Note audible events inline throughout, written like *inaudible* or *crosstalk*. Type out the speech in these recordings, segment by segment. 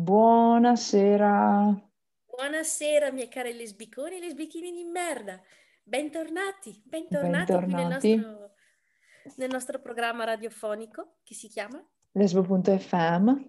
Buonasera. Buonasera, miei cari lesbiconi e lesbichini di merda. Bentornati, bentornati, qui nel Bentornati. nostro, nel nostro programma radiofonico che si chiama. Lesbo.fm.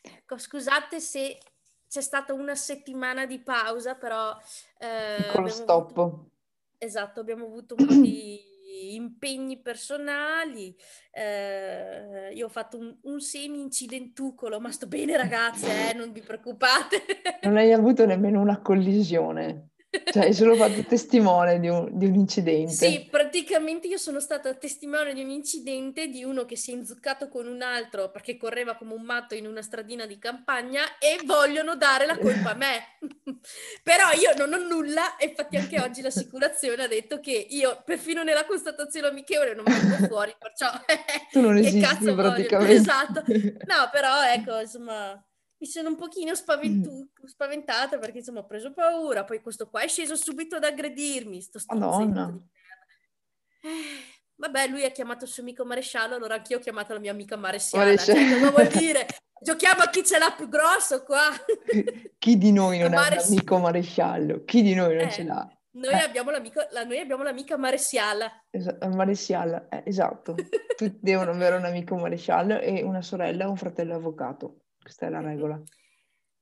Ecco, scusate se c'è stata una settimana di pausa, però eh, abbiamo stop. avuto, esatto, abbiamo avuto un po' di impegni personali. eh, io ho fatto un, un semi-incidentucolo, ma sto bene ragazze, eh, non vi preoccupate. Non hai avuto nemmeno una collisione. Cioè, hai solo fatto testimone di un, di un incidente. Sì, praticamente io sono stata testimone di un incidente di uno che si è inzuccato con un altro perché correva come un matto in una stradina di campagna e vogliono dare la colpa a me. *laughs* Però io non ho nulla e infatti anche oggi l'assicurazione ha detto che io perfino nella constatazione amichevole non vengo fuori, perciò Tu non *laughs* esisti cazzo voglio? praticamente. Esatto. No, però ecco, insomma, mi sono un pochino spaventu- spaventata perché insomma ho preso paura, poi questo qua è sceso subito ad aggredirmi, sto Madonna. Eh, vabbè, lui ha chiamato il suo amico maresciallo, allora anch'io ho chiamato la mia amica marescialla. Cioè, Maresciallo. cosa vuol dire? Giochiamo a chi ce l'ha più grosso qua. Chi di noi non ha un amico maresciallo? Chi di noi non Eh, ce l'ha? Noi, Eh. abbiamo la, noi abbiamo l'amica marescialla. Esa- un maresciallo, eh, esatto. Tutti devono avere un amico maresciallo e una sorella o un fratello avvocato. Questa è la regola.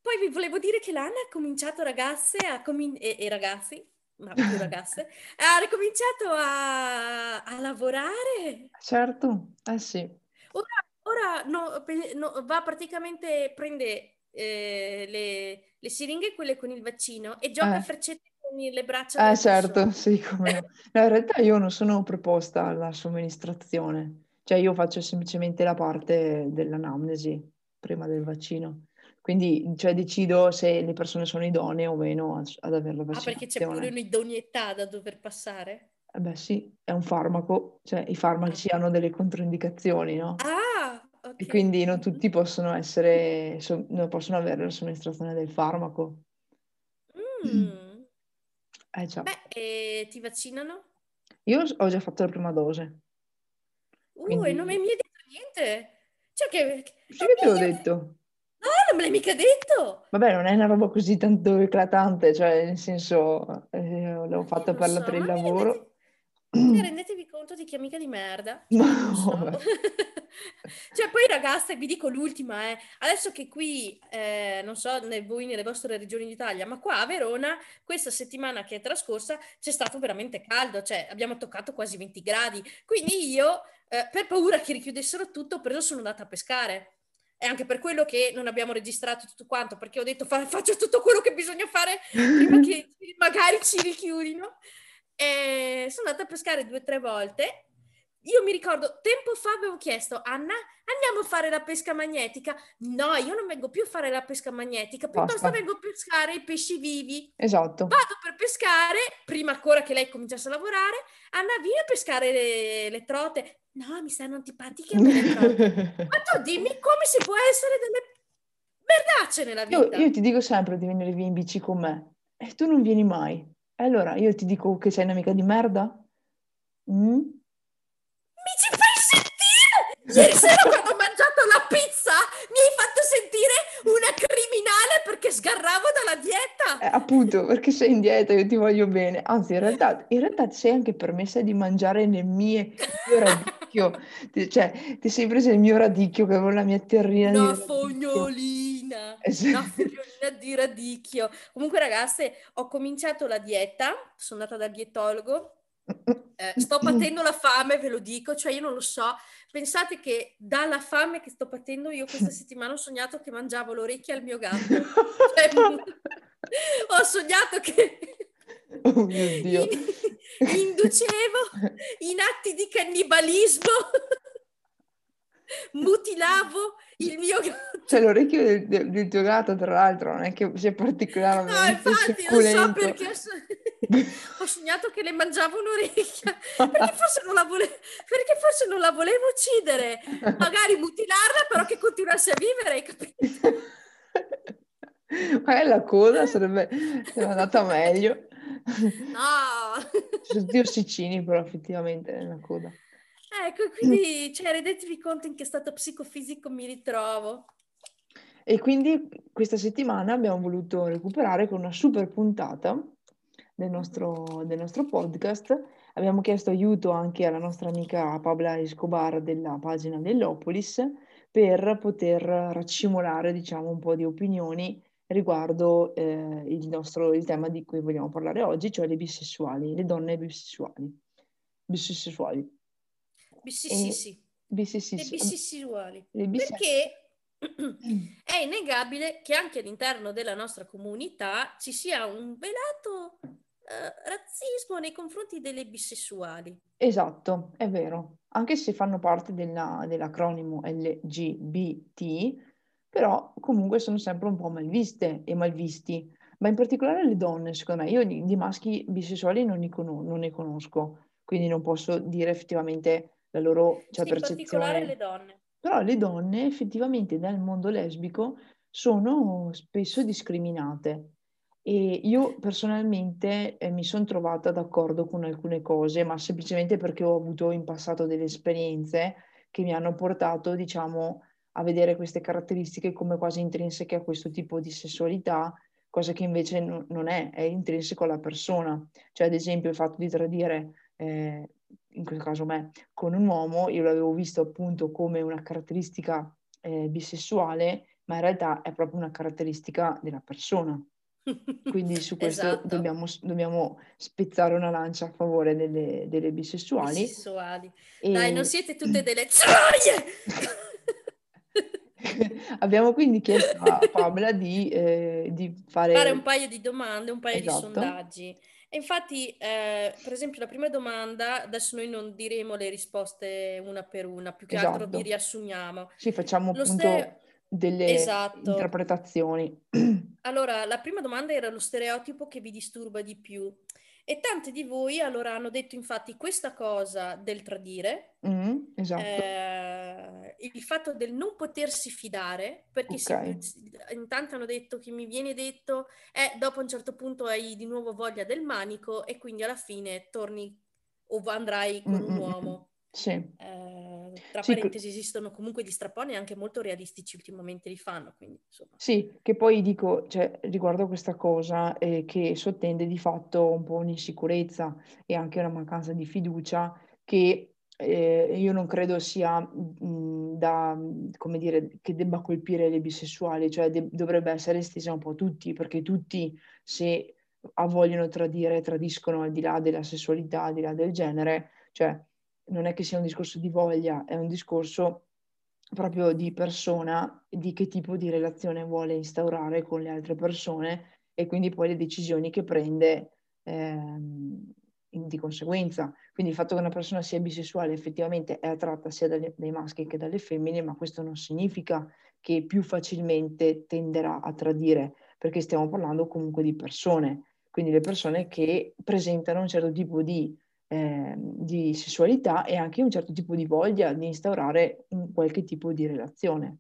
Poi vi volevo dire che l'Anna ha cominciato, ragazze, a comin- e, e ragazzi, ma più *laughs* ragazze, ha ricominciato a, a lavorare. Certo, eh sì. Ora, ora no, no, va praticamente, prende eh, le, le siringhe, quelle con il vaccino, e gioca Eh. a freccette con le braccia Eh certo, persone. *laughs* sì, come no. *laughs* No, in realtà io non sono preposta alla somministrazione, cioè io faccio semplicemente la parte dell'anamnesi prima del vaccino, quindi cioè, decido se le persone sono idonee o meno a- ad avere la Ah, perché c'è pure vaccinazione. un'idoneità da dover passare? Eh beh sì, è un farmaco, cioè i farmaci hanno delle controindicazioni, no? Ah, E ok. quindi non Mhm. tutti possono essere, so- non possono avere la somministrazione del farmaco. Mm. Eh già, Beh, e ti vaccinano? io ho già fatto la prima dose, Uh, quindi... e non mi hai detto niente. Cioè che... Sì che te l'ho detto. No, non me l'hai mica detto. Vabbè, non è una roba così tanto eclatante, cioè nel senso eh, l'ho fatto non per, so, per il lavoro. rendete- Ne rendetevi conto di che amica di merda? *laughs* No, so. *laughs* Cioè, poi ragazze, vi dico l'ultima, eh. Adesso che qui, eh, non so, ne- voi nelle vostre regioni d'Italia, ma qua a Verona, questa settimana che è trascorsa, c'è stato veramente caldo, cioè abbiamo toccato quasi 20 gradi. Quindi io, eh, per paura che richiudessero tutto, ho preso, sono andata a pescare. È anche per quello che non abbiamo registrato tutto quanto, perché ho detto "Fa- faccio tutto quello che bisogna fare prima che *laughs* magari ci richiudino. E sono andata a pescare due o tre volte. Io mi ricordo, tempo fa avevo chiesto, Anna, andiamo a fare la pesca magnetica? No, io non vengo più a fare la pesca magnetica, piuttosto Basta. vengo a pescare i pesci vivi. Esatto. Vado per pescare, prima ancora che lei cominciasse a lavorare, Anna, vieni a pescare le, le trote. No, mi stanno antipatiche. Ma tu dimmi come si può essere delle merdacce nella Io, vita? io ti dico sempre di venire via in bici con me e tu non vieni mai. Allora io ti dico che sei un'amica di merda? Mm? Mi ci fai sentire? Ieri sera quando ho mangiato la pizza mi hai fatto sentire una criminale perché sgarravo dalla dieta. Eh, appunto, perché sei in dieta, io ti voglio bene. Anzi, in realtà, in realtà ti sei anche permessa di mangiare nel mio radicchio. *laughs* Ti- Cioè, ti sei presa il mio radicchio, che avevo la mia terrina di Una fognolina, sì. una fognolina di radicchio. Comunque ragazze, ho cominciato la dieta, sono andata dal dietologo, Eh, sto patendo la fame, ve lo dico, cioè io non lo so. Pensate che dalla fame che sto patendo io questa settimana ho sognato che mangiavo l'orecchia al mio gatto. *laughs* Cioè, *laughs* ho sognato che Oh mio Dio. in- inducevo in atti di cannibalismo, *laughs* mutilavo il mio gatto. Cioè, l'orecchio del, del- del tuo gatto, tra l'altro, non è che sia No, particolarmente infatti, lo so succulento. perché ho, *laughs* so- ho sognato che le mangiavo un'orecchia. Perché forse non la, vole- perché forse non la volevo uccidere, magari mutilarla, però che continuasse a vivere, hai capito? Magari la coda sarebbe sarebbe andata meglio. No! Ci sono tutti ossicini, però, effettivamente, nella coda. Ecco, quindi cioè, rendetevi conto in che stato psicofisico mi ritrovo. E quindi questa settimana abbiamo voluto recuperare con una super puntata del nostro, del nostro podcast. Abbiamo chiesto aiuto anche alla nostra amica Pabla Escobar della pagina dell'Opolis per poter raccimolare, diciamo, un po' di opinioni riguardo eh, il, nostro, il tema di cui vogliamo parlare oggi, cioè le bisessuali, le donne bisessuali. Bisessuali. Bisessuali. Le bisessuali. Perché è innegabile che anche all'interno della nostra comunità ci sia un velato eh, razzismo nei confronti delle bisessuali. Esatto, è vero. Anche se fanno parte della- dell'acronimo LGBT, però comunque sono sempre un po' malviste e malvisti. Ma in particolare le donne, secondo me. Io di, di maschi bisessuali non, ne cono- non ne conosco, quindi non posso dire effettivamente la loro cioè, Sì, in particolare percezione. le donne. Però le donne effettivamente nel mondo lesbico sono spesso discriminate e io personalmente eh, mi sono trovata d'accordo con alcune cose, ma semplicemente perché ho avuto in passato delle esperienze che mi hanno portato, diciamo, a vedere queste caratteristiche come quasi intrinseche a questo tipo di sessualità, cosa che invece no- non è, è intrinseco alla persona. Cioè, ad esempio, il fatto di tradire eh, in questo caso me, con un uomo, io l'avevo visto appunto come una caratteristica eh, bisessuale, ma in realtà è proprio una caratteristica della persona. Quindi su *laughs* questo Esatto. dobbiamo, dobbiamo spezzare una lancia a favore delle, delle bisessuali. Bisessuali. E- Dai, non siete *laughs* tutte delle zoie! *laughs* Abbiamo quindi chiesto a Pamela di, eh, di fare... Fare un paio di domande, un paio Esatto. di sondaggi. E infatti, eh, per esempio, la prima domanda, adesso noi non diremo le risposte una per una, più che altro Esatto. vi riassumiamo. Sì, facciamo Lo appunto ste- delle Esatto. interpretazioni. *clears throat* Allora, la prima domanda era lo stereotipo che vi disturba di più. E tante di voi allora hanno detto infatti questa cosa del tradire, Mm, esatto. eh, il fatto del non potersi fidare, perché si- Ok. si- in tanti hanno detto che mi viene detto, eh, dopo un certo punto hai di nuovo voglia del manico e quindi alla fine torni o andrai con Mm, un mm, mm. uomo. Sì. Eh, tra Sì, parentesi esistono comunque gli strapponi anche molto realistici ultimamente li fanno, quindi insomma. Sì, che poi dico, cioè, riguardo a questa cosa, eh, che sottende di fatto un po' un'insicurezza e anche una mancanza di fiducia che eh, io non credo sia mh, da, come dire, che debba colpire le bisessuali, cioè de- dovrebbe essere estesa un po' a tutti, perché tutti se vogliono tradire, tradiscono al di là della sessualità, al di là del genere, cioè non è che sia un discorso di voglia, è un discorso proprio di persona, di che tipo di relazione vuole instaurare con le altre persone e quindi poi le decisioni che prende ehm, di conseguenza. Quindi il fatto che una persona sia bisessuale effettivamente è attratta sia dalle- dai maschi che dalle femmine, ma questo non significa che più facilmente tenderà a tradire, perché stiamo parlando comunque di persone, quindi le persone che presentano un certo tipo di eh, di sessualità e anche un certo tipo di voglia di instaurare un qualche tipo di relazione.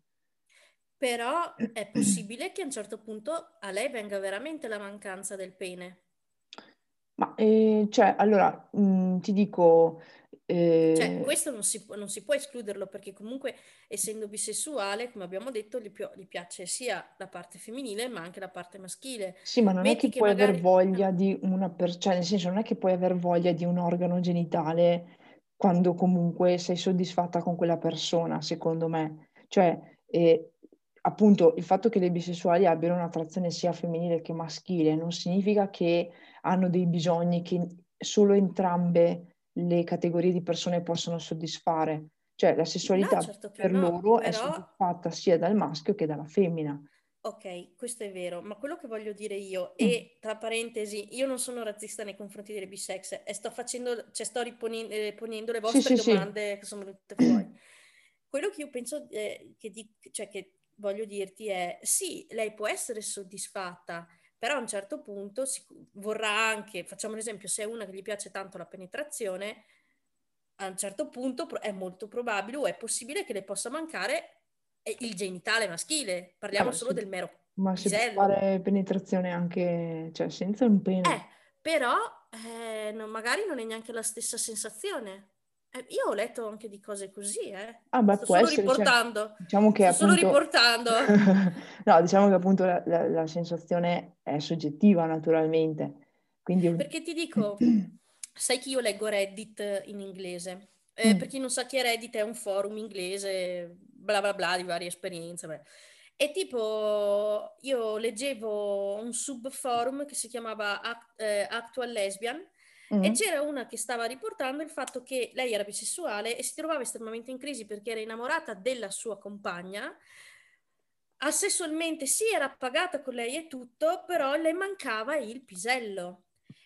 Però *clears throat* è possibile che a un certo punto a lei venga veramente la mancanza del pene. Ma eh, cioè, allora, mh, ti dico, eh, Cioè, questo non si può, non si può escluderlo perché comunque, essendo bisessuale, come abbiamo detto, gli, pi- gli piace sia la parte femminile ma anche la parte maschile. sì, ma non è Metti che che puoi aver magari... voglia di una per- cioè, nel senso, non è che puoi aver voglia di un organo genitale quando comunque sei soddisfatta con quella persona, secondo me. Cioè, eh, appunto, il fatto che le bisessuali abbiano un'attrazione sia femminile che maschile non significa che hanno dei bisogni che solo entrambe le categorie di persone possono soddisfare. Cioè, la sessualità No, certo per no, loro è però- soddisfatta sia dal maschio che dalla femmina. Ok, questo è vero, ma quello che voglio dire io, Mm. e tra parentesi, io non sono razzista nei confronti delle bisex e sto facendo, cioè sto riponendo, eh, le Sì, vostre sì, sì. domande che sono venute fuori. Quello che io penso, eh, che, di- cioè che voglio dirti è, sì, lei può essere soddisfatta, però a un certo punto si- vorrà anche, facciamo un esempio, se è una che gli piace tanto la penetrazione, a un certo punto è molto probabile o è possibile che le possa mancare eh, il genitale maschile. Parliamo Ah, solo sì. del mero Ma si può fare penetrazione anche, cioè, senza un pene. Eh, però eh, non- magari non è neanche la stessa sensazione. Eh, io ho letto anche di cose così, eh. Ah, beh, Sto può solo essere, cioè, riportando. diciamo che Sto solo appunto... riportando. *laughs* no, diciamo che appunto la, la- la sensazione è soggettiva naturalmente, quindi... Perché ti dico, *clears throat* sai che io leggo Reddit in inglese. Eh, per Mm, chi non sa chi è Reddit è un forum inglese, bla bla bla, di varie esperienze. beh. E tipo, io leggevo un subforum che si chiamava Act- eh, Actual Lesbian e mm, c'era una che stava riportando il fatto che lei era bisessuale e si trovava estremamente in crisi perché era innamorata della sua compagna. Asessualmente sì, era appagata con lei e tutto, però le mancava il pisello.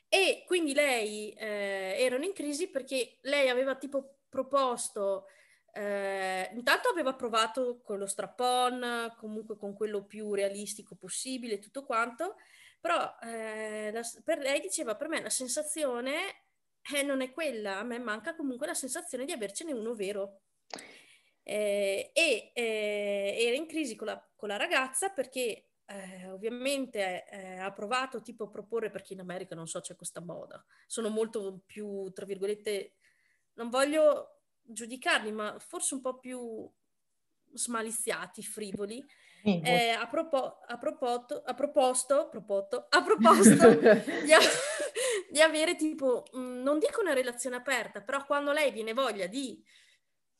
E quindi lei eh, erano in crisi perché lei aveva tipo proposto, eh, intanto aveva provato con lo strap-on, comunque con quello più realistico possibile, tutto quanto, però eh, la- per lei diceva, per me la sensazione eh, non è quella, a me manca comunque la sensazione di avercene uno vero. Eh, e eh, era in crisi con la, con la ragazza perché eh, ovviamente eh, ha provato tipo a proporre, perché in America non so c'è questa moda, sono molto più, tra virgolette, non voglio giudicarli, ma forse un po' più smaliziati, frivoli. Eh, ha, propo- ha propoto- ha proposto, propoto- ha proposto *laughs* di, a- *laughs* di avere tipo, mh, non dico una relazione aperta, però quando lei viene voglia di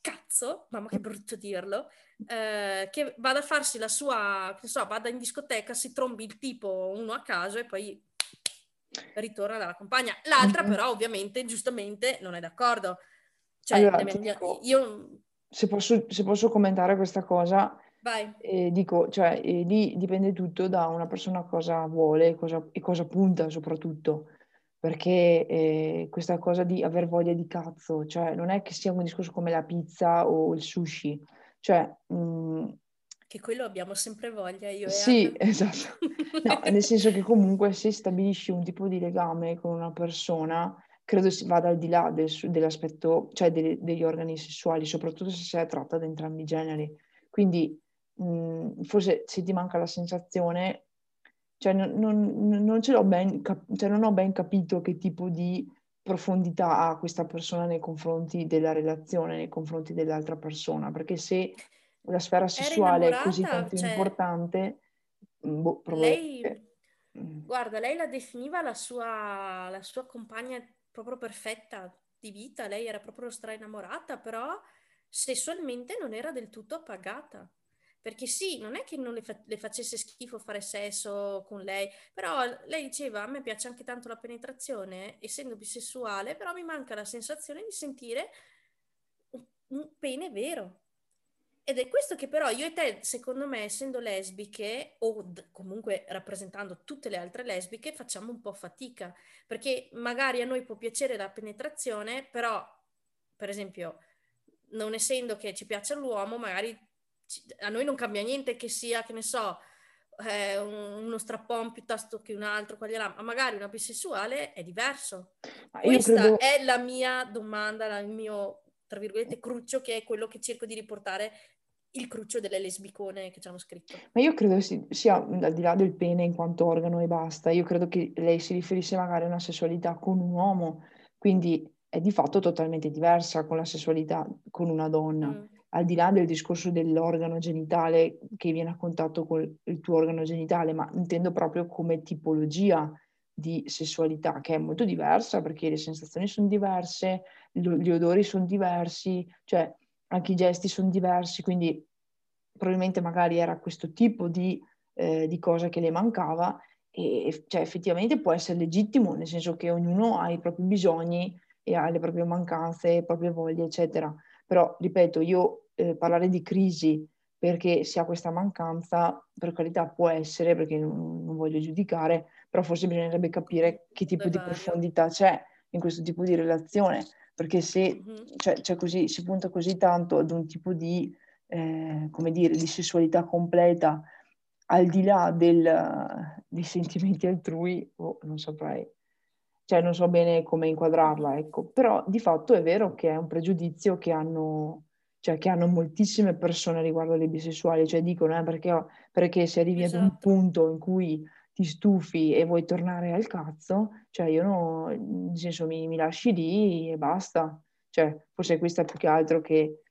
cazzo, mamma che brutto dirlo, eh, che vada a farsi la sua, che so, vada in discoteca, si trombi il tipo uno a caso e poi ritorna dalla compagna. L'altra Mhm. però ovviamente, giustamente, non è d'accordo. Cioè, Allora, le- dico, io... se posso, se posso commentare questa cosa. Eh, dico, cioè, eh, lì dipende tutto da una persona cosa vuole cosa- e cosa punta soprattutto, perché eh, questa cosa di aver voglia di cazzo, cioè non è che sia un discorso come la pizza o il sushi, cioè, mm, Che quello abbiamo sempre voglia, io e sì, Anna. *laughs* esatto. No, nel senso che comunque se stabilisci un tipo di legame con una persona, credo si vada al di là del dell'aspetto, cioè delle- degli organi sessuali, soprattutto se si tratta da entrambi i generi. Quindi mh, forse se ti manca la sensazione, cioè non, non- non ce l'ho ben, cap- cioè non ho ben capito che tipo di profondità ha questa persona nei confronti della relazione, nei confronti dell'altra persona, perché se la sfera Era sessuale è così tanto cioè, importante, boh, lei, probabilmente... mm, guarda, lei la definiva la sua, la sua compagna proprio perfetta di vita, lei era proprio stra innamorata, però sessualmente non era del tutto appagata. Perché sì, non è che non le, fa- le facesse schifo fare sesso con lei, però lei diceva a me piace anche tanto la penetrazione, essendo bisessuale, però mi manca la sensazione di sentire un, un pene vero. Ed è questo che però io e te, secondo me, essendo lesbiche o d- comunque rappresentando tutte le altre lesbiche, facciamo un po' fatica, perché magari a noi può piacere la penetrazione, però, per esempio, non essendo che ci piaccia l'uomo, magari a noi non cambia niente che sia, che ne so, eh, un- uno strappon piuttosto che un altro, là, ma magari una bisessuale è diverso. Io Questa credo... è la mia domanda, il mio, tra virgolette, cruccio, che è quello che cerco di riportare, il cruccio delle lesbicone che ci hanno scritto. Ma io credo si- sia al di là del pene in quanto organo e basta, io credo che lei si riferisse magari a una sessualità con un uomo, quindi è di fatto totalmente diversa con la sessualità con una donna, Mm. Al di là del discorso dell'organo genitale che viene a contatto con il tuo organo genitale, ma intendo proprio come tipologia di sessualità che è molto diversa perché le sensazioni sono diverse, gli odori sono diversi, cioè anche i gesti sono diversi, quindi probabilmente magari era questo tipo di, eh, di cosa che le mancava e cioè, effettivamente può essere legittimo, nel senso che ognuno ha i propri bisogni e ha le proprie mancanze, le proprie voglie, eccetera. Però, ripeto, io eh, parlare di crisi perché si ha questa mancanza, per carità può essere, perché non, non voglio giudicare, però forse bisognerebbe capire che tipo di profondità c'è in questo tipo di relazione, perché se cioè, c'è così, si punta così tanto ad un tipo di, eh, come dire, di sessualità completa al di là del- dei sentimenti altrui, oh, non saprei, cioè non so bene come inquadrarla, ecco, però di fatto è vero che è un pregiudizio che hanno, cioè, che hanno moltissime persone riguardo alle bisessuali, cioè dicono, eh, perché, perché se arrivi ad un Esatto. punto in cui ti stufi e vuoi tornare al cazzo, cioè io no, nel senso mi, mi lasci lì e basta. Cioè, forse questa più che altro che,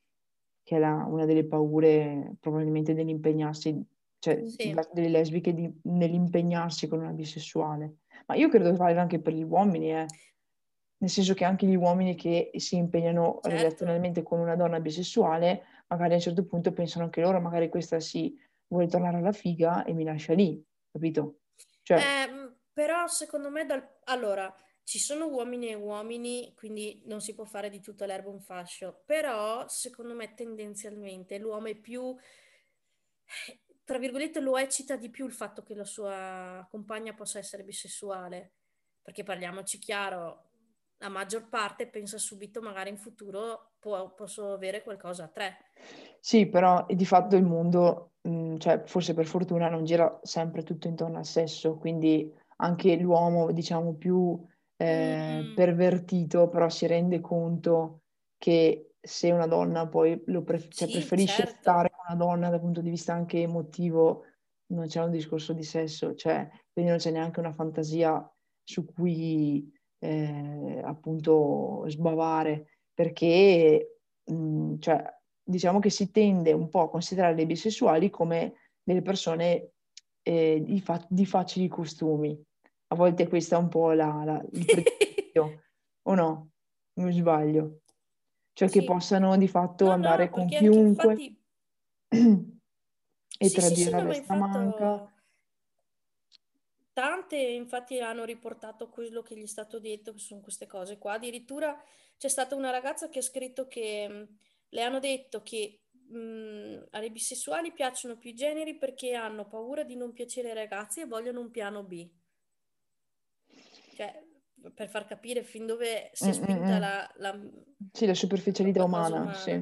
che è la, una delle paure probabilmente dell'impegnarsi, cioè Sì. delle lesbiche di, nell'impegnarsi con una bisessuale. Ma io credo che valga anche per gli uomini, eh. Nel senso che anche gli uomini che si impegnano Certo. relazionalmente con una donna bisessuale, magari a un certo punto pensano anche loro, magari questa si vuole tornare alla figa e mi lascia lì, capito? Cioè, Eh, però secondo me dal... Allora, ci sono uomini e uomini, quindi non si può fare di tutta l'erba un fascio, però secondo me tendenzialmente l'uomo è più, tra virgolette, lo eccita di più il fatto che la sua compagna possa essere bisessuale, perché parliamoci chiaro, la maggior parte pensa subito magari in futuro può- posso avere qualcosa a tre. Sì, però di fatto il mondo, mh, cioè forse per fortuna non gira sempre tutto intorno al sesso, quindi anche l'uomo, diciamo, più eh, Mm, pervertito, però si rende conto che se una donna poi lo pref- cioè, sì, preferisce certo. stare con una donna dal punto di vista anche emotivo, non c'è un discorso di sesso, cioè, quindi non c'è neanche una fantasia su cui eh, appunto sbavare, perché mh, cioè, diciamo che si tende un po' a considerare le bisessuali come delle persone eh, di, fa- di facili costumi. A volte questa è un po' la, la- il *laughs* pregiudizio, o no? Non sbaglio. Cioè che Sì. possano di fatto No, andare no, con chiunque infatti... *clears throat* e Sì, sì, tradire sì, la no, vesta manca. Tante infatti hanno riportato quello che gli è stato detto, che sono queste cose qua. Addirittura c'è stata una ragazza che ha scritto che mh, le hanno detto che mh, alle bisessuali piacciono più i generi perché hanno paura di non piacere ai ragazzi e vogliono un piano B. Cioè, per far capire fin dove si Mm, è mm, spinta mm. la, la- Sì, la superficialità la cosa umana, sì.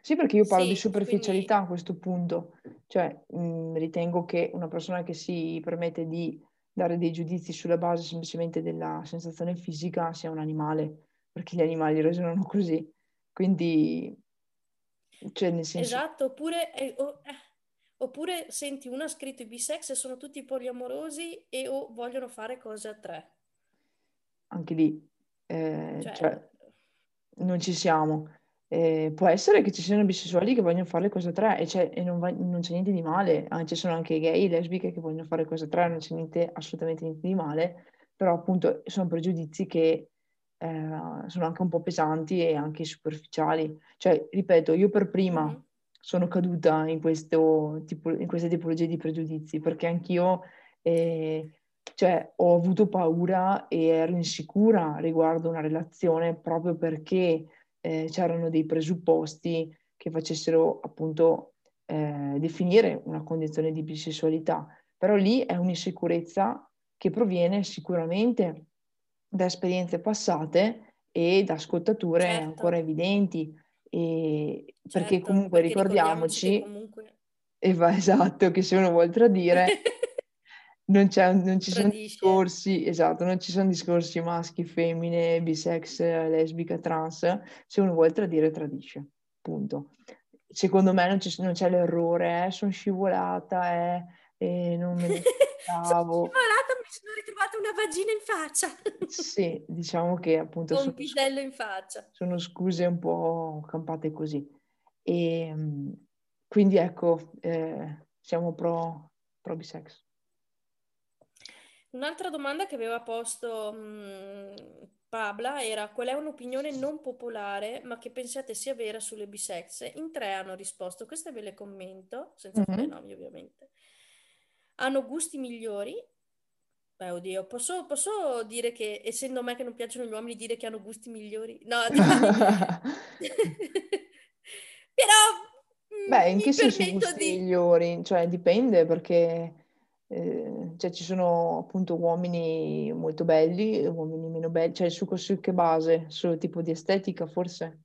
Sì, perché io parlo di Sì, quindi superficialità a questo punto, cioè mm, ritengo che una persona che si permette di dare dei giudizi sulla base semplicemente della sensazione fisica sia un animale, perché gli animali ragionano così. Quindi, cioè, nel senso, Esatto, oppure, eh, o- eh, oppure senti uno ha scritto i bisex e sono tutti poliamorosi e o vogliono fare cose a tre. anche lì, eh, Cioè, cioè, non ci siamo. Eh, può essere che ci siano bisessuali che vogliono fare le cose tre e, c'è- e non, va- non c'è niente di male, Ah, ci sono anche gay, lesbiche che vogliono fare cose tre, non c'è niente, assolutamente niente di male, però appunto sono pregiudizi che eh, sono anche un po' pesanti e anche superficiali. Cioè, ripeto, io per prima mhm, sono caduta in questo tipo, in queste tipologie di pregiudizi perché anch'io eh, cioè, ho avuto paura e ero insicura riguardo una relazione proprio perché eh, c'erano dei presupposti che facessero appunto eh, definire una condizione di bisessualità. Però lì è un'insicurezza che proviene sicuramente da esperienze passate e da scottature ancora certo, evidenti. E perché certo, comunque perché ricordiamoci ricordiamoci, comunque e va *laughs* esatto, che se uno vuol tradire *laughs* non, c'è- non ci sono discorsi, esatto, non ci sono discorsi maschi, femmine, bisex, lesbica, trans. Se uno vuole tradire, tradisce. Punto. Secondo me non, ci- non c'è l'errore, eh, sono scivolata, eh, e non me ne *laughs* Sono aspettavo. scivolata, mi sono ritrovata una vagina in faccia. Sì, diciamo che appunto O un sono, pisello in faccia. sono scuse un po' campate così. E mm, quindi ecco, eh, siamo pro, pro bisex. Un'altra domanda che aveva posto mh, Pabla era qual è un'opinione non popolare ma che pensiate sia vera sulle bisex? In tre hanno risposto, queste ve le commento, senza fare Mhm. nomi ovviamente. Hanno gusti migliori. Beh, oddio, posso, posso dire che, essendo me che non piacciono gli uomini, dire che hanno gusti migliori? No, *laughs* dai. *laughs* Però Beh, mm, in che senso gusti di... migliori? Cioè, dipende perché eh, cioè, ci sono appunto uomini molto belli e uomini meno belli. Cioè, su, su che base? Sul tipo di estetica, forse?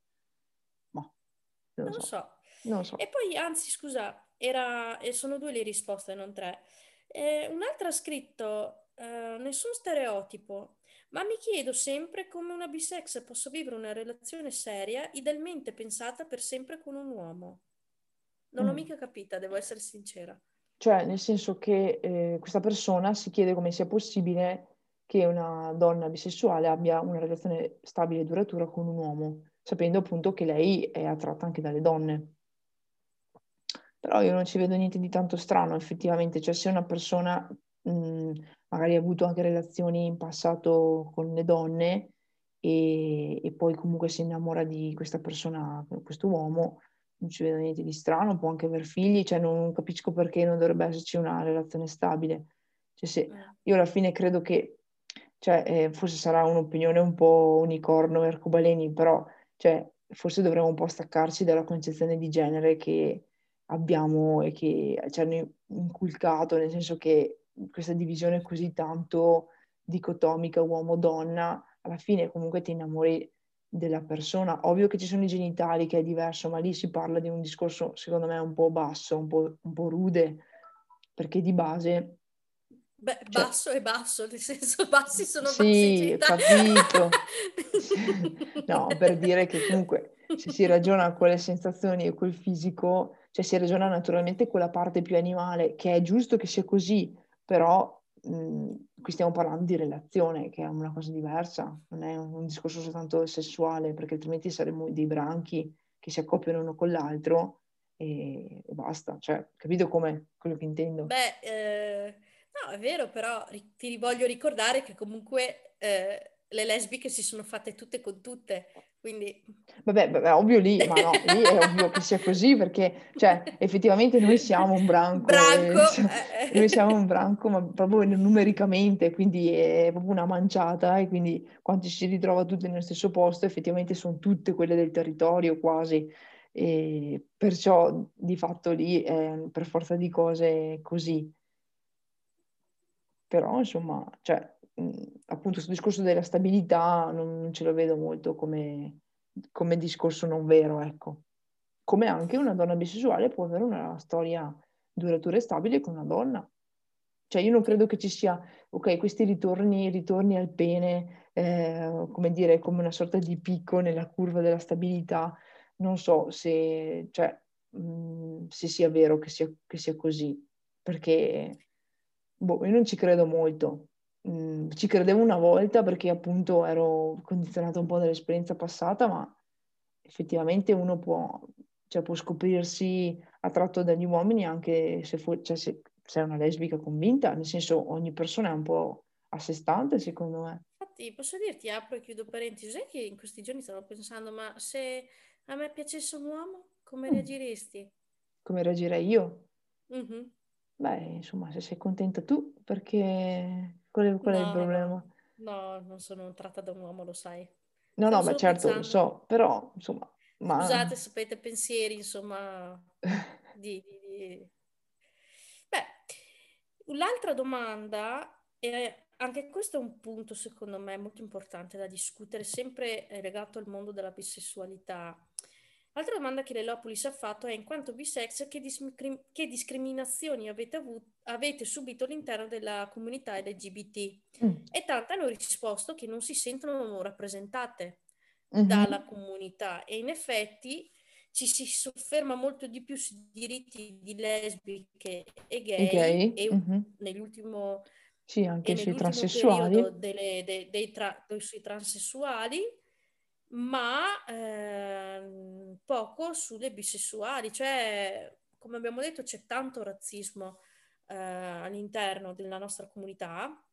Non lo Non lo so. so. Non so. E poi, anzi, scusa, era, e sono due le risposte, non tre. Eh, un'altra ha scritto, eh, nessun stereotipo, ma mi chiedo sempre come una bisex possa vivere una relazione seria, idealmente pensata per sempre con un uomo. Non l'ho Mm. mica capita, devo essere sincera. Cioè, nel senso che eh, questa persona si chiede come sia possibile che una donna bisessuale abbia una relazione stabile e duratura con un uomo, sapendo appunto che lei è attratta anche dalle donne. Però io non ci vedo niente di tanto strano effettivamente, cioè se una persona mh, magari ha avuto anche relazioni in passato con le donne e, e poi comunque si innamora di questa persona, questo uomo, non ci vedo niente di strano, può anche aver figli, cioè non capisco perché non dovrebbe esserci una relazione stabile. Cioè se, eh. io alla fine credo che cioè, eh, forse sarà un'opinione un po' unicorno e arcobaleni, però cioè, forse dovremmo un po' staccarci dalla concezione di genere che abbiamo e che ci hanno inculcato, nel senso che questa divisione così tanto dicotomica uomo-donna, alla fine comunque ti innamori della persona. Ovvio che ci sono i genitali che è diverso, ma lì si parla di un discorso secondo me un po' basso, un po', un po rude, perché di base Beh, cioè, basso e basso, nel senso *laughs* bassi sono sì, bassi. Sì, capito. *laughs* no, per dire che comunque se si ragiona con le sensazioni e col fisico, cioè si ragiona naturalmente con la parte più animale, che è giusto che sia così, però mh, qui stiamo parlando di relazione, che è una cosa diversa, non è un, discorso soltanto sessuale, perché altrimenti saremmo dei branchi che si accoppiano uno con l'altro e, e basta. Cioè, capito come quello che intendo? Beh, eh No, è vero, però ti voglio ricordare che comunque eh, le lesbiche si sono fatte tutte con tutte, quindi... Vabbè, vabbè, ovvio lì, ma no, lì è ovvio che sia così perché, cioè, effettivamente noi siamo un branco. branco e, noi siamo un branco, ma proprio numericamente, quindi è proprio una manciata e quindi quando ci si ritrova tutte nello stesso posto, effettivamente sono tutte quelle del territorio quasi. E perciò di fatto lì è per forza di cose così. Però, insomma, cioè, appunto, questo discorso della stabilità non, non ce lo vedo molto come, come, discorso non vero, ecco. Come anche una donna bisessuale può avere una storia duratura e stabile con una donna. Cioè, io non credo che ci sia, ok, questi ritorni, ritorni al pene, eh, come dire, come una sorta di picco nella curva della stabilità. Non so se, cioè, mh, se sia vero che sia, che sia così, perché boh, io non ci credo molto. Mm, ci credevo una volta perché appunto ero condizionata un po' dall'esperienza passata, ma effettivamente uno può, cioè, può scoprirsi attratto dagli uomini anche se, fu- cioè, se, se è una lesbica convinta, nel senso ogni persona è un po' a sé stante secondo me. Infatti posso dirti, apro e chiudo parentesi, sai che in questi giorni stavo pensando, ma se a me piacesse un uomo, come mm. reagiresti? Come reagirei io? Mm-hmm. Beh, insomma, se sei contenta tu, perché qual è, qual è il No, problema? no, non sono tratta da un uomo, lo sai. No, Stavo no, solo certo, lo so, però, insomma, ma... scusate, sapete, pensieri, insomma, di, di- Beh, l'altra domanda, è, anche questo è un punto secondo me molto importante da discutere, sempre legato al mondo della bisessualità. L'altra domanda che l'Elopolis ha fatto è in quanto bisex che, discrim- che discriminazioni avete, avuto, avete, subito all'interno della comunità LGBT? Mm. E tante hanno risposto che non si sentono rappresentate mm-hmm. dalla comunità e in effetti ci si sofferma molto di più sui diritti di lesbiche e gay, okay. e mm-hmm. nell'ultimo, sì, anche sui transessuali. Delle, dei tra, sui transessuali ma ehm, poco sulle bisessuali, cioè come abbiamo detto c'è tanto razzismo eh, all'interno della nostra comunità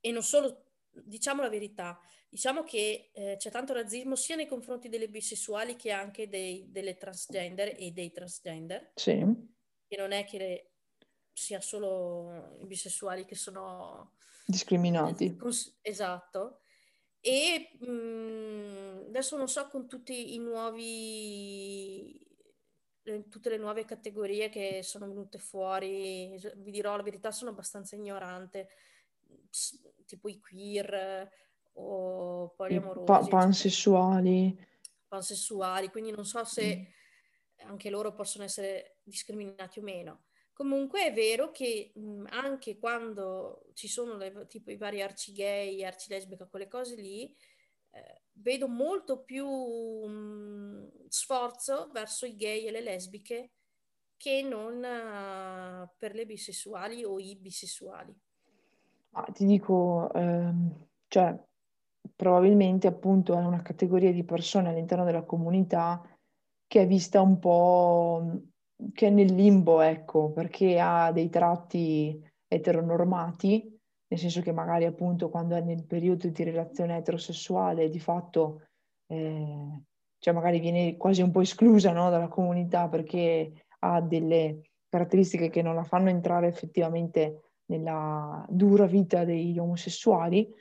e non solo, diciamo la verità, diciamo che eh, c'è tanto razzismo sia nei confronti delle bisessuali che anche dei, delle transgender e dei transgender. Sì. E non è che le, sia solo i bisessuali che sono discriminati. esatto. E mh, mhmm, adesso non so con tutti i nuovi, tutte le nuove categorie che sono venute fuori, vi dirò la verità, sono abbastanza ignorante, tipo i queer o poliamorosi. Pa- pansessuali. Pansessuali, quindi non so se mm. anche loro possono essere discriminati o meno. Comunque è vero che mh, anche quando ci sono le, tipo i vari arci gay, arci lesbica, quelle cose lì, eh, vedo molto più mh, sforzo verso i gay e le lesbiche che non uh, per le bisessuali o i bisessuali. Ma ti dico, ehm, cioè, probabilmente appunto è una categoria di persone all'interno della comunità che è vista un po' che è nel limbo, ecco, perché ha dei tratti eteronormati, nel senso che magari appunto quando è nel periodo di relazione eterosessuale di fatto eh, cioè magari viene quasi un po' esclusa no, dalla comunità perché ha delle caratteristiche che non la fanno entrare effettivamente nella dura vita degli omosessuali.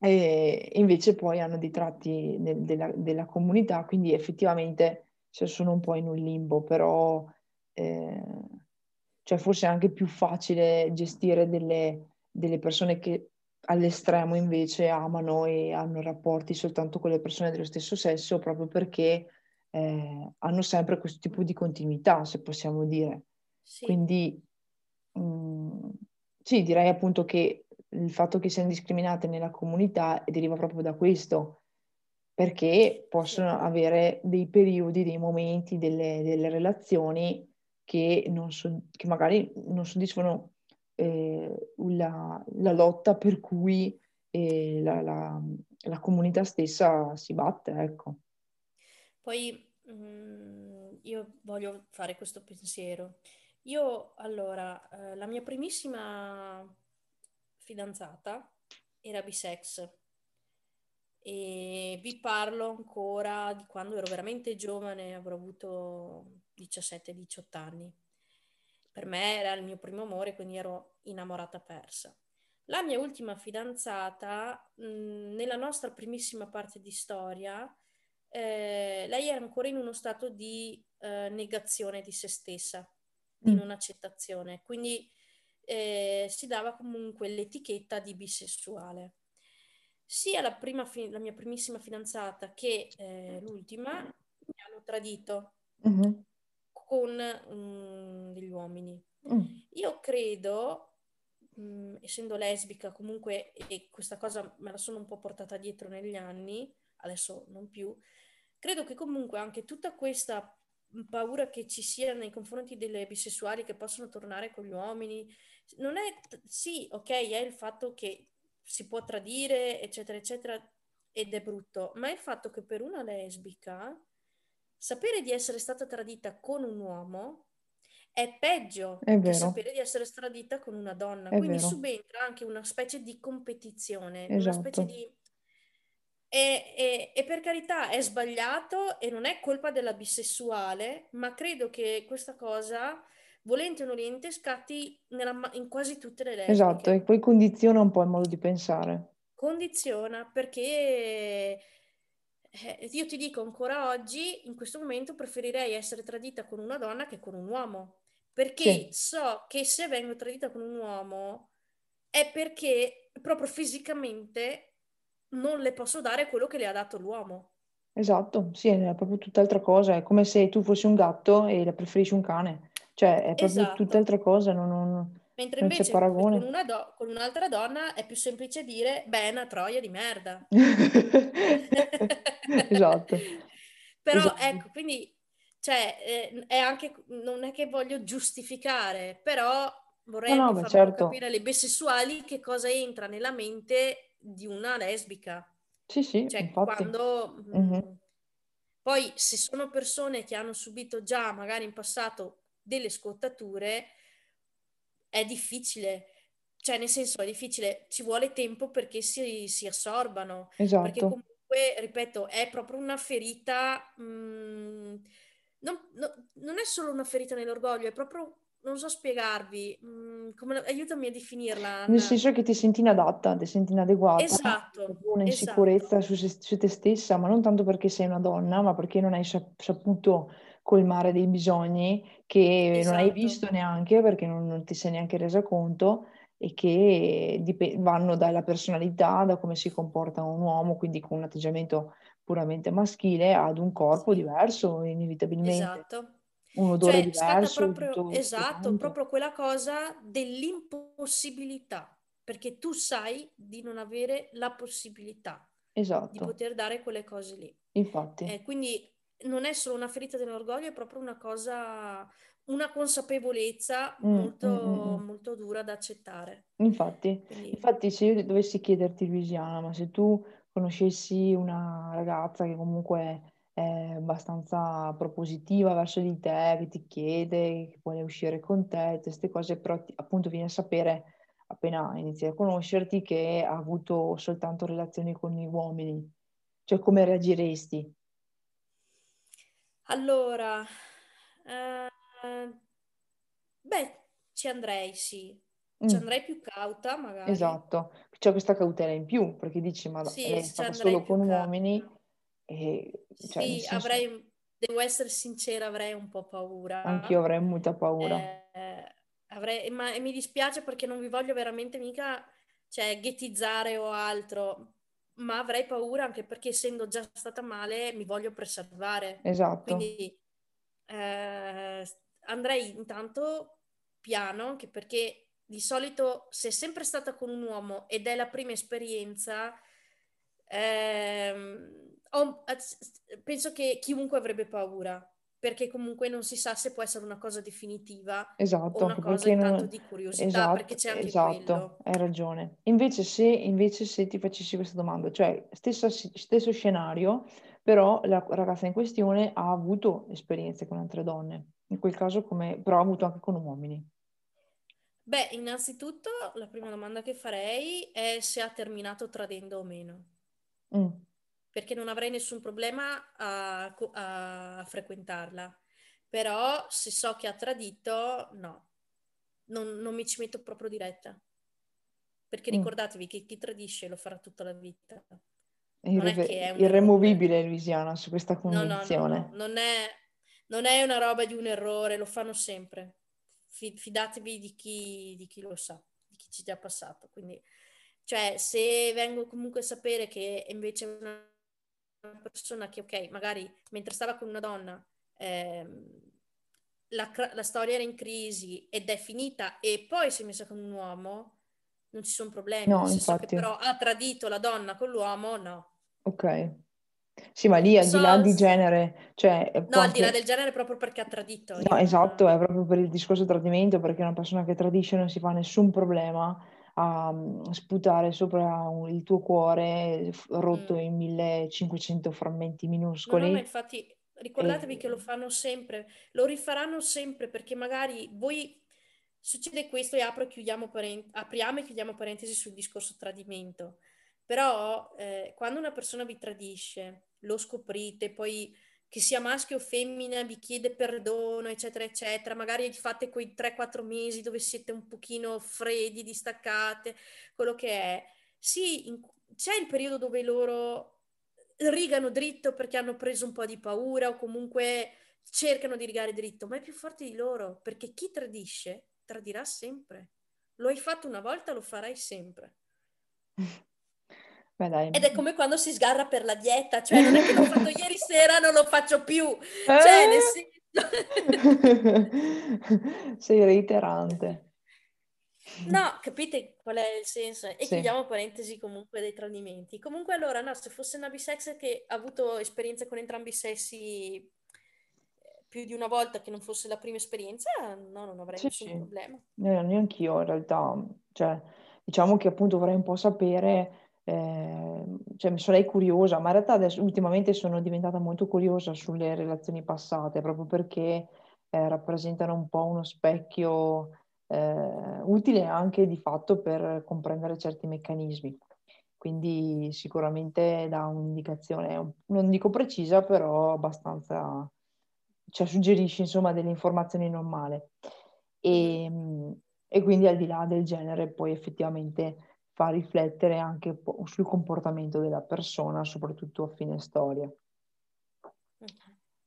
E invece poi hanno dei tratti del, della, della, comunità, quindi effettivamente cioè, sono un po' in un limbo, però eh, cioè forse è anche più facile gestire delle, delle persone che all'estremo invece amano e hanno rapporti soltanto con le persone dello stesso sesso proprio perché eh, hanno sempre questo tipo di continuità, se possiamo dire. Sì. Quindi mh, mm, sì, direi appunto che il fatto che siano discriminate nella comunità deriva proprio da questo, perché possono avere dei periodi, dei momenti, delle, delle relazioni che, so, che magari non soddisfano eh, la, la, lotta per cui eh, la, la, la, comunità stessa si batte, ecco. Poi mh, mm, io voglio fare questo pensiero. Io, allora, eh, la mia primissima fidanzata era bisex e vi parlo ancora di quando ero veramente giovane, avrò avuto 17-18 anni. Per me era il mio primo amore, quindi ero innamorata persa. La mia ultima fidanzata, mh, nella nostra primissima parte di storia, eh, lei era ancora in uno stato di eh, negazione di se stessa, di mm. non accettazione, quindi eh, si dava comunque l'etichetta di bisessuale. Sia la, prima la mia primissima fidanzata che eh, l'ultima mi hanno tradito. Mm-hmm con um, degli uomini. Mm. Io credo, um, essendo lesbica comunque, e questa cosa me la sono un po' portata dietro negli anni, adesso non più, credo che comunque anche tutta questa paura che ci sia nei confronti delle bisessuali che possono tornare con gli uomini, non è, sì, ok, è il fatto che si può tradire, eccetera, eccetera, ed è brutto, ma il fatto che per una lesbica sapere di essere stata tradita con un uomo è peggio è che sapere di essere tradita con una donna. È Quindi vero. subentra anche una specie di competizione, esatto. una specie di... E, e, e, per carità è sbagliato e non è colpa della bisessuale, ma credo che questa cosa, volente o nolente, scatti nella, in quasi tutte le lesbiche. Esatto, e poi condiziona un po' il modo di pensare. Condiziona perché eh, io ti dico ancora oggi, in questo momento preferirei essere tradita con una donna che con un uomo, perché sì. so che se vengo tradita con un uomo è perché proprio fisicamente non le posso dare quello che le ha dato l'uomo. Esatto, sì, è proprio tutt'altra cosa, è come se tu fossi un gatto e la preferisci un cane, cioè è proprio esatto. tutt'altra cosa, non, non, Mentre non invece con, una do- con, un'altra donna è più semplice dire, beh, è una troia di merda. *laughs* esatto. *laughs* Però esatto. ecco, quindi, cioè, eh, è anche, non è che voglio giustificare, però vorrei no, no, far certo. capire alle bisessuali che cosa entra nella mente di una lesbica. Sì, sì, cioè, infatti. quando... Mm-hmm. Poi, se sono persone che hanno subito già, magari in passato, delle scottature è difficile, cioè nel senso è difficile, ci vuole tempo perché si, si assorbano, esatto. perché comunque, ripeto, è proprio una ferita, mh, mm, non, no, non, è solo una ferita nell'orgoglio, è proprio, non so spiegarvi, mh, mm, come, aiutami a definirla. Anna. Nel senso che ti senti inadatta, ti senti inadeguata, esatto, un'insicurezza esatto. su, su, te stessa, ma non tanto perché sei una donna, ma perché non hai saputo colmare dei bisogni che esatto. non hai esatto. visto neanche perché non, non, ti sei neanche resa conto e che dip- vanno dalla personalità, da come si comporta un uomo, quindi con un atteggiamento puramente maschile, ad un corpo diverso, inevitabilmente. Esatto. Un odore cioè, diverso. Proprio, tutto, esatto, tutto proprio quella cosa dell'impossibilità, perché tu sai di non avere la possibilità esatto. di poter dare quelle cose lì. Infatti. Eh, quindi non è solo una ferita dell'orgoglio, è proprio una cosa, una consapevolezza mm, molto, mm, mm, molto dura da accettare. Infatti, Quindi... infatti, se io dovessi chiederti, Luisiana, ma se tu conoscessi una ragazza che comunque è abbastanza propositiva verso di te, che ti chiede, che vuole uscire con te, queste cose, però appunto viene a sapere appena inizi a conoscerti che ha avuto soltanto relazioni con gli uomini, cioè come reagiresti? Allora, eh, beh, ci andrei, sì. Ci mm. andrei più cauta, magari. Esatto, c'è questa cautela in più, perché dici, ma sì, è stata solo con cauta. uomini e... Cioè, sì, senso... avrei, devo essere sincera, avrei un po' paura. Anch'io avrei molta paura. Eh, avrei, ma mi dispiace perché non vi voglio veramente mica, cioè, ghettizzare o altro, ma avrei paura anche perché essendo già stata male mi voglio preservare. Esatto. Quindi eh, andrei intanto piano, anche perché di solito se è sempre stata con un uomo ed è la prima esperienza, ehm, ho, penso che chiunque avrebbe paura perché comunque non si sa se può essere una cosa definitiva esatto, o una cosa intanto non... di curiosità, esatto, perché c'è anche esatto, quello. hai ragione. Invece se, invece se ti facessi questa domanda, cioè stessa, stesso scenario, però la ragazza in questione ha avuto esperienze con altre donne, in quel caso come, però ha avuto anche con uomini. Beh, innanzitutto la prima domanda che farei è se ha terminato tradendo o meno. Mm perché non avrei nessun problema a, a frequentarla. Però se so che ha tradito, no, non, non mi ci metto proprio diretta. Perché mm. ricordatevi che chi tradisce lo farà tutta la vita. Non Irre- è è irremovibile errore. Luisiana su questa convinzione. No, no, no, non, è, non è una roba di un errore, lo fanno sempre. Fidatevi di chi, di chi lo sa, di chi ci è già passato. Quindi, cioè, se vengo comunque a sapere che invece è una persona che, ok, magari mentre stava con una donna ehm, la, la, storia era in crisi ed è finita e poi si è messa con un uomo, non ci sono problemi. No, senso che però ha tradito la donna con l'uomo, no. Ok. Sì, ma lì al so, di là di genere, cioè... No, al di là del genere proprio perché ha tradito. No, esatto, è proprio per il discorso tradimento, perché una persona che tradisce non si fa nessun problema a mm, sputare sopra il tuo cuore rotto mm. in 1500 frammenti minuscoli. No, no, infatti ricordatevi e... che lo fanno sempre, lo rifaranno sempre perché magari voi succede questo e e parent- apriamo e chiudiamo parentesi sul discorso tradimento. Però eh, quando una persona vi tradisce, lo scoprite, poi che sia maschio o femmina, vi chiede perdono, eccetera, eccetera. Magari fate quei 3-4 mesi dove siete un pochino freddi, distaccate, quello che è. Sì, in, c'è il periodo dove loro rigano dritto perché hanno preso un po' di paura o comunque cercano di rigare dritto, ma è più forte di loro, perché chi tradisce tradirà sempre. Lo hai fatto una volta, lo farai sempre. *laughs* Ed è come quando si sgarra per la dieta, cioè non è che l'ho fatto *laughs* ieri sera, non lo faccio più. Cioè, nel senso... *laughs* Sei reiterante. No, capite qual è il senso? E sì. chiudiamo parentesi comunque dei tradimenti. Comunque allora, no, se fosse una bisex che ha avuto esperienze con entrambi i sessi eh, più di una volta che non fosse la prima esperienza, no, non avrei sì, nessun sì. problema. Eh, neanch'io in realtà, cioè, diciamo che appunto vorrei un po' sapere eh, cioè mi sarei curiosa, ma in realtà adesso ultimamente sono diventata molto curiosa sulle relazioni passate, proprio perché eh, rappresentano un po' uno specchio eh, utile anche di fatto per comprendere certi meccanismi. Quindi sicuramente dà un'indicazione, non dico precisa, però abbastanza, cioè suggerisce insomma delle informazioni normali. E, e quindi al di là del genere poi effettivamente fa riflettere anche sul comportamento della persona, soprattutto a fine storia.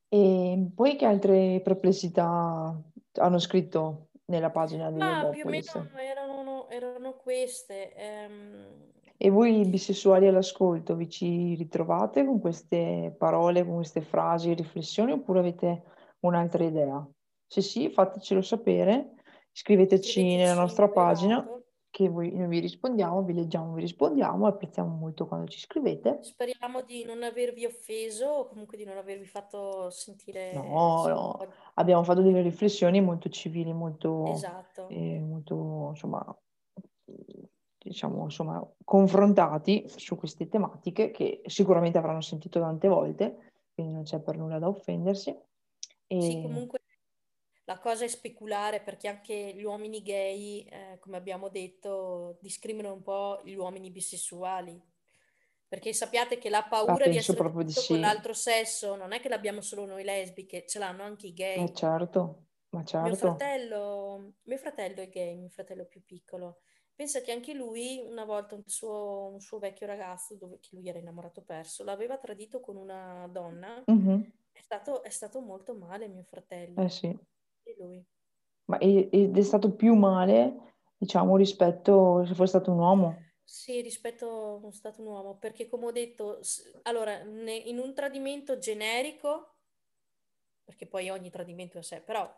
E poi che altre perplessità hanno scritto nella pagina di Ma più o meno erano, erano queste. Ehm... E voi bisessuali all'ascolto vi ci ritrovate con queste parole, con queste frasi, riflessioni oppure avete un'altra idea? Se sì, fatecelo sapere, iscriveteci nella nostra pagina che voi, noi vi rispondiamo, vi leggiamo, vi rispondiamo, apprezziamo molto quando ci scrivete. Speriamo di non avervi offeso o comunque di non avervi fatto sentire... No, no, abbiamo fatto delle riflessioni molto civili, molto, esatto. eh, molto insomma, diciamo, insomma, confrontati su queste tematiche che sicuramente avranno sentito tante volte, quindi non c'è per nulla da offendersi. E... Sì, comunque la cosa è speculare perché anche gli uomini gay, eh, come abbiamo detto, discriminano un po' gli uomini bisessuali. Perché sappiate che la paura ah, di essere proprio di sì. con l'altro sesso non è che l'abbiamo solo noi lesbiche, ce l'hanno anche i gay. Eh certo, ma certo. Mio fratello, mio fratello è gay, mio fratello più piccolo. Pensa che anche lui, una volta un suo, un suo vecchio ragazzo, dove lui era innamorato perso, l'aveva tradito con una donna. Mm-hmm. È, stato, è stato molto male mio fratello. Eh sì di lui. Ma ed è stato più male, diciamo, rispetto se fosse stato un uomo? Sì, rispetto a stato un uomo, perché come ho detto, allora, in un tradimento generico, perché poi ogni tradimento è a sé, però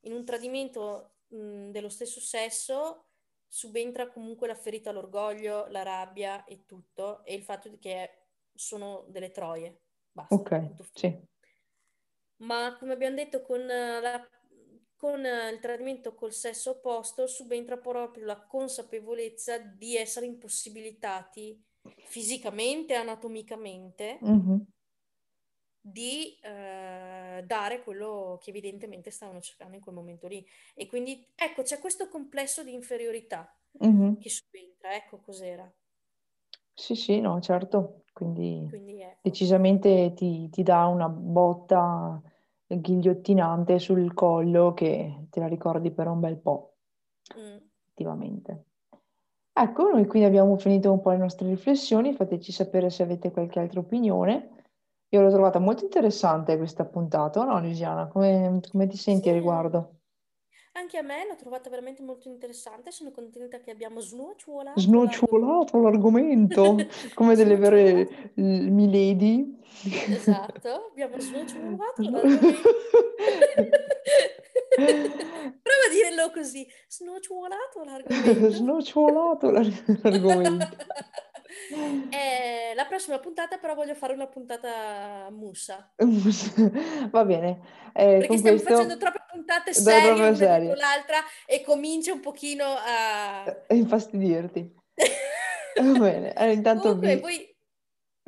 in un tradimento mh, dello stesso sesso subentra comunque la ferita all'orgoglio, la rabbia e tutto, e il fatto che sono delle troie. Basta. Ok, sì. Ma come abbiamo detto con la con il tradimento col sesso opposto subentra proprio la consapevolezza di essere impossibilitati fisicamente, anatomicamente, mm-hmm. di eh, dare quello che evidentemente stavano cercando in quel momento lì. E quindi ecco, c'è questo complesso di inferiorità mm-hmm. che subentra, ecco cos'era. Sì, sì, no, certo, quindi, quindi ecco. decisamente ti, ti dà una botta ghigliottinante sul collo che te la ricordi per un bel po', mm. effettivamente. Ecco, noi quindi abbiamo finito un po' le nostre riflessioni, fateci sapere se avete qualche altra opinione. Io l'ho trovata molto interessante questa puntata, no Lisiana? Come, come ti senti sì. a riguardo? Anche a me l'ho trovata veramente molto interessante, sono contenta che abbiamo snocciolato, snocciolato l'argomento, *laughs* come delle vere milady. Esatto, abbiamo snocciolato *laughs* l'argomento. *laughs* Prova a dirlo così, snocciolato l'argomento. snocciolato l'argomento. *laughs* Eh, la prossima puntata però voglio fare una puntata mussa. *laughs* Va bene. Eh, Perché stiamo questo... facendo troppe puntate serie una serie. l'altra e comincia un pochino a... a infastidirti. *laughs* Va bene, allora, intanto Comunque, vi, voi...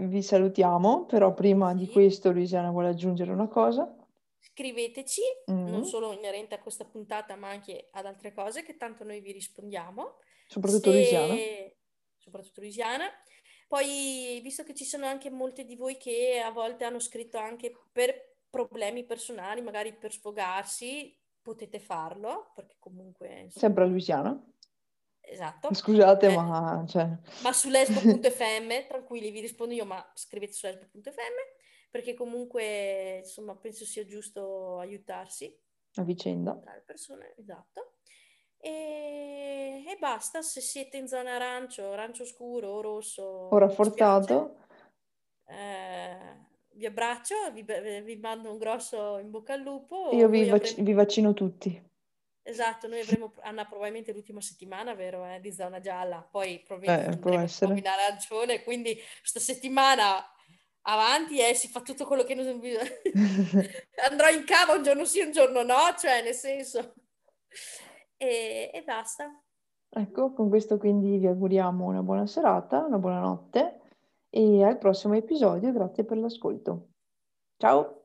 vi salutiamo, però prima sì. di questo Luisiana vuole aggiungere una cosa. Scriveteci, mm-hmm. non solo inerente a questa puntata, ma anche ad altre cose, che tanto noi vi rispondiamo. Soprattutto Se... Luisiana soprattutto Louisiana. Poi, visto che ci sono anche molte di voi che a volte hanno scritto anche per problemi personali, magari per sfogarsi, potete farlo, perché comunque... Insomma... Sempre a Louisiana? Esatto. Scusate, eh, ma... Cioè... Ma su lesbo.fm, tranquilli, vi rispondo io, ma scrivete su lesbo.fm, perché comunque, insomma, penso sia giusto aiutarsi. A vicenda. Tra le persone, esatto. E, e, basta, se siete in zona arancio, arancio scuro o rosso o rafforzato, eh, vi abbraccio, vi, vi, mando un grosso in bocca al lupo. Io vi, vac- avremo... vi, vaccino tutti. Esatto, noi avremo Anna probabilmente l'ultima settimana, vero, eh, di zona gialla, poi probabilmente eh, può essere. in arancione, quindi questa settimana avanti e eh, si fa tutto quello che non bisogna. *laughs* Andrò in cava un giorno sì, un giorno no, cioè nel senso e, e basta. Ecco, con questo quindi vi auguriamo una buona serata, una buona notte e al prossimo episodio. Grazie per l'ascolto. Ciao!